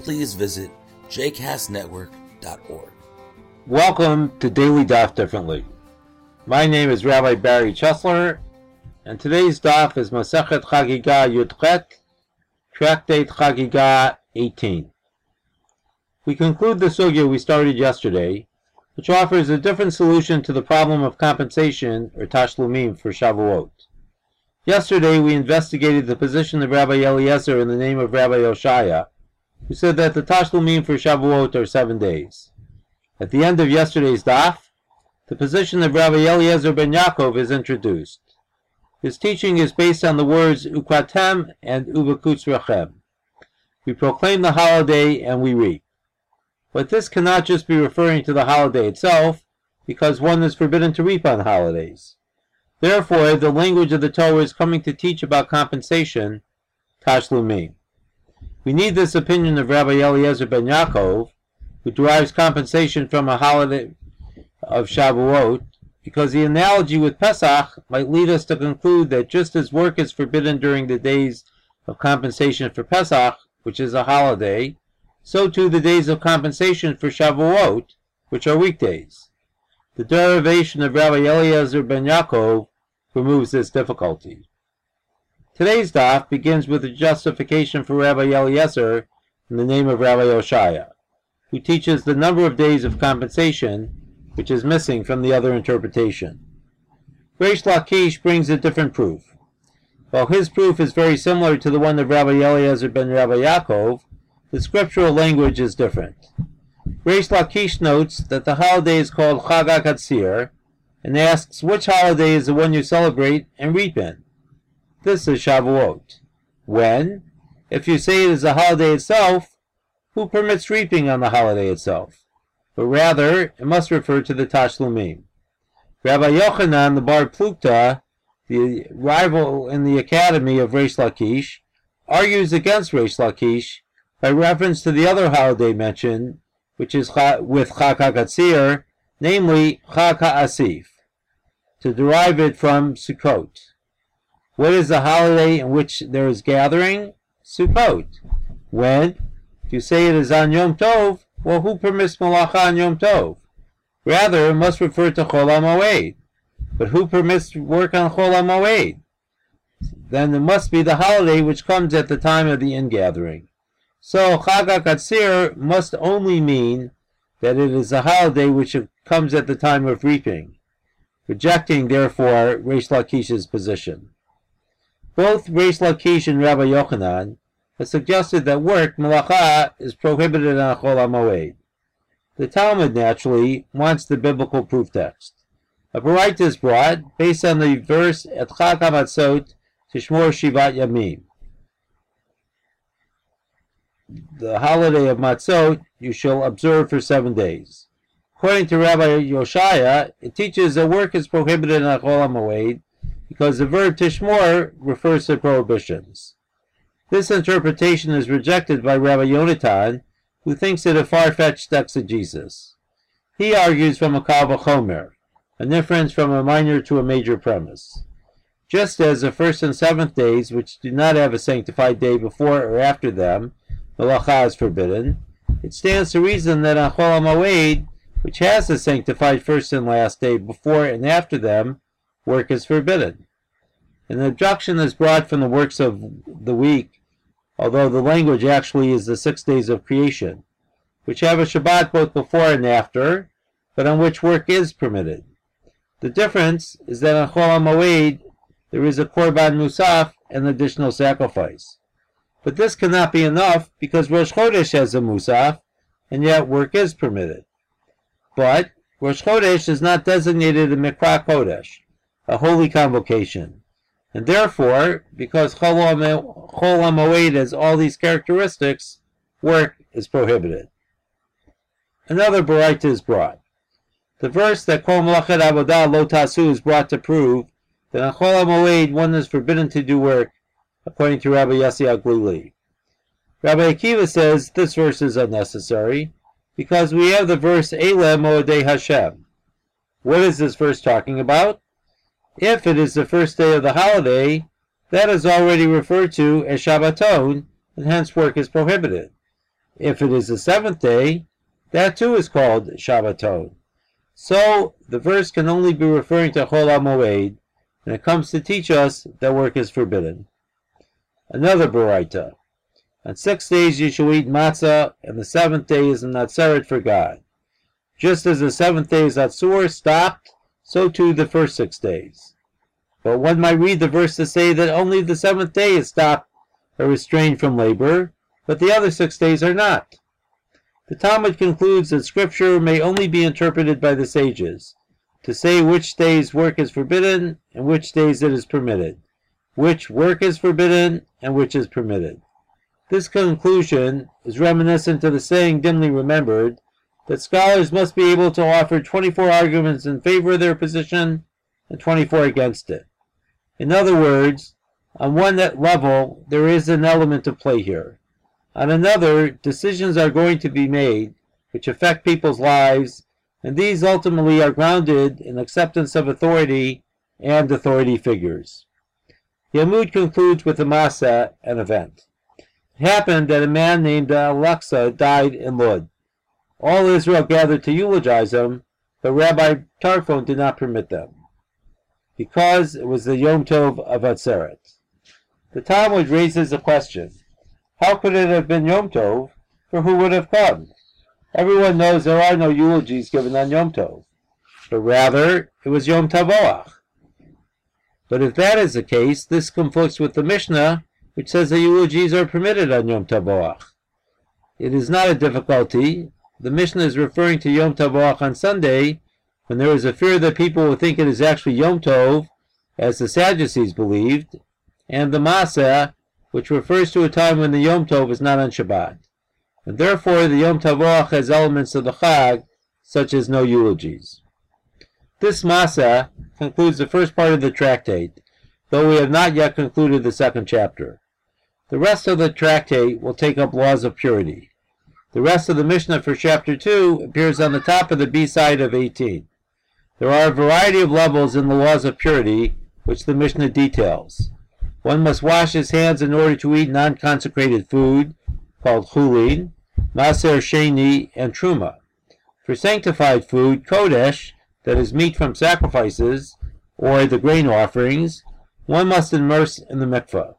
please visit jcastnetwork.org. Welcome to Daily Daf Differently. My name is Rabbi Barry Chesler, and today's daf is Masechet Chagiga Yudchet, Tractate Chagiga 18. We conclude the sugya we started yesterday, which offers a different solution to the problem of compensation or tashlumim for Shavuot. Yesterday we investigated the position of Rabbi Eliezer in the name of Rabbi Oshaya, who said that the Tashlumim for Shavuot are seven days. At the end of yesterday's daf, the position of Rabbi Eliezer ben Yaakov is introduced. His teaching is based on the words Ukwatem and Ubakutz Rechem. We proclaim the holiday and we reap. But this cannot just be referring to the holiday itself, because one is forbidden to reap on holidays. Therefore, the language of the Torah is coming to teach about compensation, Tashlumim. We need this opinion of Rabbi Eliezer ben Yaakov, who derives compensation from a holiday of Shavuot, because the analogy with Pesach might lead us to conclude that just as work is forbidden during the days of compensation for Pesach, which is a holiday, so too the days of compensation for Shavuot, which are weekdays. The derivation of Rabbi Eliezer ben Yaakov removes this difficulty. Today's daf begins with a justification for Rabbi Eliezer in the name of Rabbi Oshaya, who teaches the number of days of compensation, which is missing from the other interpretation. Reish Lakish brings a different proof. While his proof is very similar to the one of Rabbi Eliezer ben Rabbi Yaakov, the scriptural language is different. Reish Lakish notes that the holiday is called Chag HaKatzir, and asks which holiday is the one you celebrate and reap in. This is Shavuot. When? If you say it is a holiday itself, who permits reaping on the holiday itself? But rather, it must refer to the Tashlumim. Rabbi Yochanan, the Bar Plugta, the rival in the academy of Reish Lakish, argues against Reish Lakish by reference to the other holiday mentioned, which is with Chag HaKatzir, namely Chag HaAsif, to derive it from Sukkot. What is the holiday in which there is gathering? Sukkot. When? If you say it is on Yom Tov, well, who permits malacha on Yom Tov? Rather, it must refer to Chol HaMoed. But who permits work on Chol HaMoed? Then it must be the holiday which comes at the time of the ingathering. So Chag HaKatzir must only mean that it is a holiday which comes at the time of reaping, rejecting, therefore, Reish Lakish's position. Both Lakish and Rabbi Yochanan have suggested that work, malacha, is prohibited on Chol HaMoed. The Talmud, naturally, wants the biblical proof text. A Baraita is brought based on the verse at Chag HaMatzot Tishmor Shivat Yamim. The holiday of Matzot you shall observe for seven days. According to Rabbi Yoshaya, it teaches that work is prohibited on Chol HaMoed because the verb tishmor refers to prohibitions. This interpretation is rejected by Rabbi Yonatan, who thinks it a far-fetched exegesis. He argues from a Kal Vachomer, an inference from a minor to a major premise. Just as the first and seventh days, which do not have a sanctified day before or after them, Malacha is forbidden, it stands to reason that on Chol which has a sanctified first and last day before and after them, work is forbidden. An objection is brought from the works of the week, although the language actually is the six days of creation, which have a Shabbat both before and after, but on which work is permitted. The difference is that on Chol HaMoed there is a Korban Musaf, an additional sacrifice. But this cannot be enough because Rosh Chodesh has a Musaf, and yet work is permitted. But Rosh Chodesh is not designated a Mikra Kodesh, a holy convocation. And therefore, because Chol HaMoed has all these characteristics, work is prohibited. another Baraita is brought. The verse that Kol Malachet Avodah Lo Tasu is brought to prove that on Chol HaMoed one is forbidden to do work, according to Rabbi Yossi HaGlili. Rabbi Akiva says this verse is unnecessary because we have the verse Ele Moedei Hashem. What is this verse talking about? If it is the first day of the holiday, that is already referred to as Shabbaton, and hence work is prohibited. If it is the seventh day, that too is called Shabbaton. So, the verse can only be referring to Chol HaMoed, and it comes to teach us that work is forbidden. Another Baraita. On six days you shall eat matzah, and the seventh day is a Natzeret for God. Just as the seventh day is Atzur stopped, so too the first six days. But one might read the verse to say that only the seventh day is stopped or restrained from labor, but the other six days are not. The Talmud concludes that Scripture may only be interpreted by the sages, to say which days work is forbidden and which days it is permitted, which work is forbidden and which is permitted. This conclusion is reminiscent of the saying dimly remembered that scholars must be able to offer 24 arguments in favor of their position and 24 against it. In other words, on one level, there is an element of play here. On another, decisions are going to be made which affect people's lives, and these ultimately are grounded in acceptance of authority and authority figures. Yamud concludes with a Masa, an event. It happened that a man named uh, Alexa died in Lud. All Israel gathered to eulogize him, but Rabbi Tarfon did not permit them, because it was the Yom Tov of Atzeret. The Talmud raises a question. How could it have been Yom Tov? For who would have come? Everyone knows there are no eulogies given on Yom Tov, but rather it was Yom Tavoach. But if that is the case, this conflicts with the Mishnah, which says that eulogies are permitted on Yom Tavoach. It is not a difficulty. The Mishnah is referring to Yom Tavoach on Sunday, when there is a fear that people will think it is actually Yom Tov, as the Sadducees believed, and the Maseh, which refers to a time when the Yom Tov is not on Shabbat. And therefore the Yom Tavoach has elements of the Chag, such as no eulogies. This Maseh concludes the first part of the tractate, though we have not yet concluded the second chapter. The rest of the tractate will take up laws of purity. The rest of the Mishnah for chapter 2 appears on the top of the B side of 18. There are a variety of levels in the laws of purity, which the Mishnah details. One must wash his hands in order to eat non-consecrated food, called chulin, maser sheni, and truma. For sanctified food, kodesh, that is meat from sacrifices, or the grain offerings, one must immerse in the mikveh.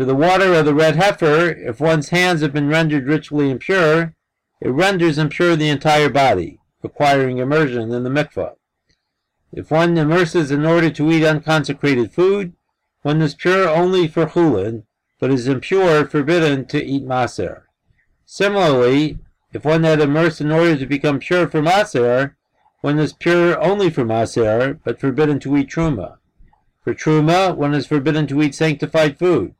For the water of the red heifer, if one's hands have been rendered ritually impure, it renders impure the entire body, requiring immersion in the mikveh. If one immerses in order to eat unconsecrated food, one is pure only for chulin, but is impure, forbidden to eat maser. Similarly, if one had immersed in order to become pure for maser, one is pure only for maser, but forbidden to eat truma. For truma, one is forbidden to eat sanctified food.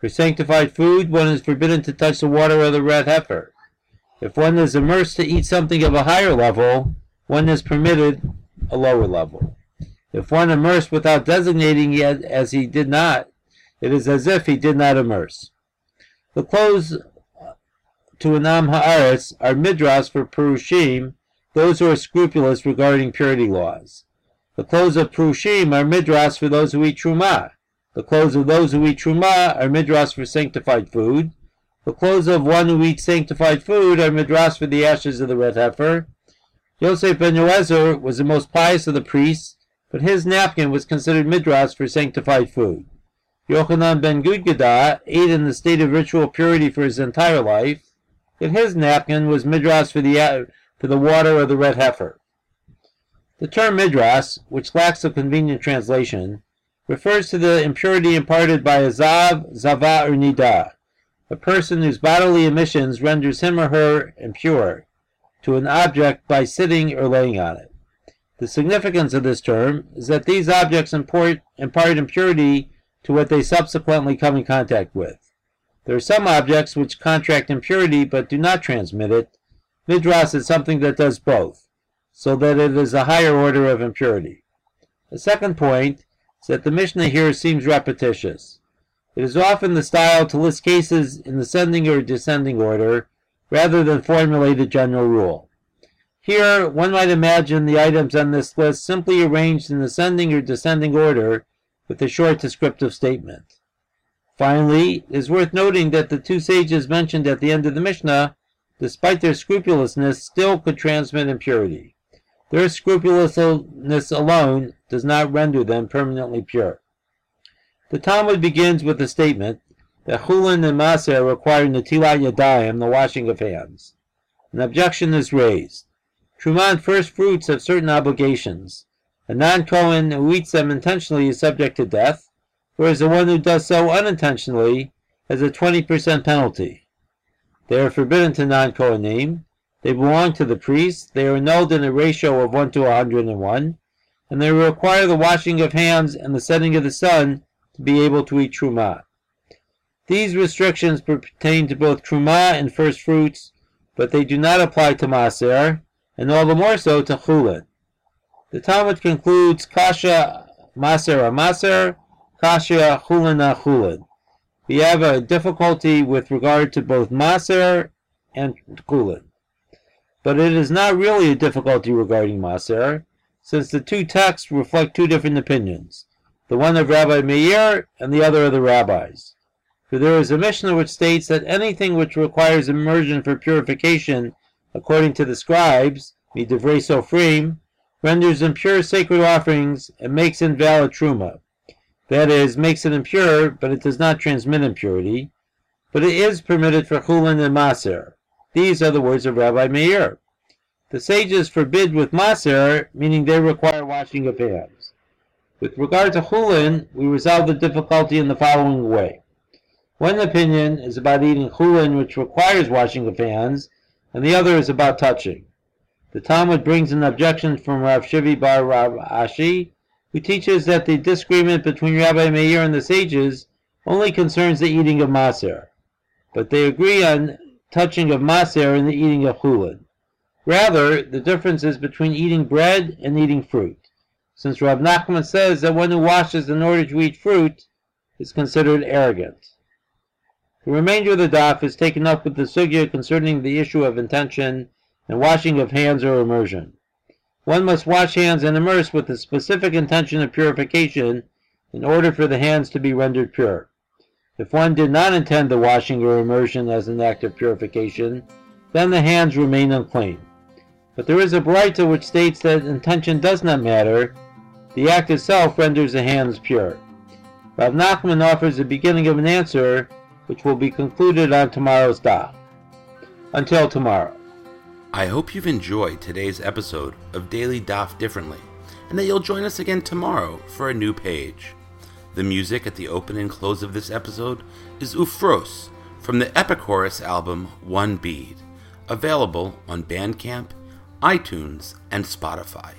For sanctified food, one is forbidden to touch the water of the red heifer. If one is immersed to eat something of a higher level, one is permitted a lower level. If one immersed without designating it as he did not, it is as if he did not immerse. The clothes to an Am Haaretz are midras for Purushim, those who are scrupulous regarding purity laws. The clothes of Purushim are midras for those who eat Trumah. The clothes of those who eat truma are midras for sanctified food. The clothes of one who eats sanctified food are midras for the ashes of the red heifer. Yosef ben Yoezer was the most pious of the priests, but his napkin was considered midras for sanctified food. Yochanan ben Gudgadah ate in the state of ritual purity for his entire life, yet his napkin was midras for the, for the water of the red heifer. The term midras, which lacks a convenient translation, refers to the impurity imparted by a zav, zava, or nida, a person whose bodily emissions renders him or her impure, to an object by sitting or laying on it. The significance of this term is that these objects import, impart impurity to what they subsequently come in contact with. There are some objects which contract impurity but do not transmit it. Midras is something that does both, so that it is a higher order of impurity. The second point is that the Mishnah here seems repetitious. It is often the style to list cases in ascending or descending order, rather than formulate a general rule. Here, one might imagine the items on this list simply arranged in ascending or descending order with a short descriptive statement. Finally, it is worth noting that the two sages mentioned at the end of the Mishnah, despite their scrupulousness, still could transmit impurity. Their scrupulousness alone does not render them permanently pure. The Talmud begins with the statement that Chulin and Maser require Natilat Yadayim, the washing of hands. An objection is raised. Truma and first fruits have certain obligations. A non-Kohen who eats them intentionally is subject to death, whereas the one who does so unintentionally has a 20% penalty. They are forbidden to non-Kohanim. They belong to the priest. They are annulled in a ratio of 1 to 101, and they require the washing of hands and the setting of the sun to be able to eat Truma. These restrictions pertain to both Truma and first fruits, but they do not apply to Maser, and all the more so to Chulin. The Talmud concludes Kasha Maser Maser, Kasha Chulin Chulin. We have a difficulty with regard to both Maser and Chulin. But it is not really a difficulty regarding Maser, since the two texts reflect two different opinions, the one of Rabbi Meir and the other of the rabbis. For there is a Mishnah which states that anything which requires immersion for purification according to the scribes, Midivrei Sofrim, renders impure sacred offerings and makes invalid truma. That is, makes it impure, but it does not transmit impurity. But it is permitted for chulin and maser. These are the words of Rabbi Meir. The sages forbid with maser, meaning they require washing of hands. With regard to chulin, we resolve the difficulty in the following way. One opinion is about eating chulin, which requires washing of hands, and the other is about touching. The Talmud brings an objection from Rav Shivi bar Rav Ashi, who teaches that the disagreement between Rabbi Meir and the sages only concerns the eating of maser, but they agree on touching of maser and the eating of chulin. Rather, the difference is between eating bread and eating fruit, since Rav Nachman says that one who washes in order to eat fruit is considered arrogant. The remainder of the daf is taken up with the sugya concerning the issue of intention and washing of hands or immersion. One must wash hands and immerse with the specific intention of purification in order for the hands to be rendered pure. If one did not intend the washing or immersion as an act of purification, then the hands remain unclean. But there is a Braita which states that intention does not matter, the act itself renders the hands pure. Rav Nachman offers the beginning of an answer which will be concluded on tomorrow's daf. Until tomorrow. I hope you've enjoyed today's episode of Daily Daf Differently, and that you'll join us again tomorrow for a new page. The music at the open and close of this episode is Ufros from the Epichorus album One Bead, available on Bandcamp, iTunes, and Spotify.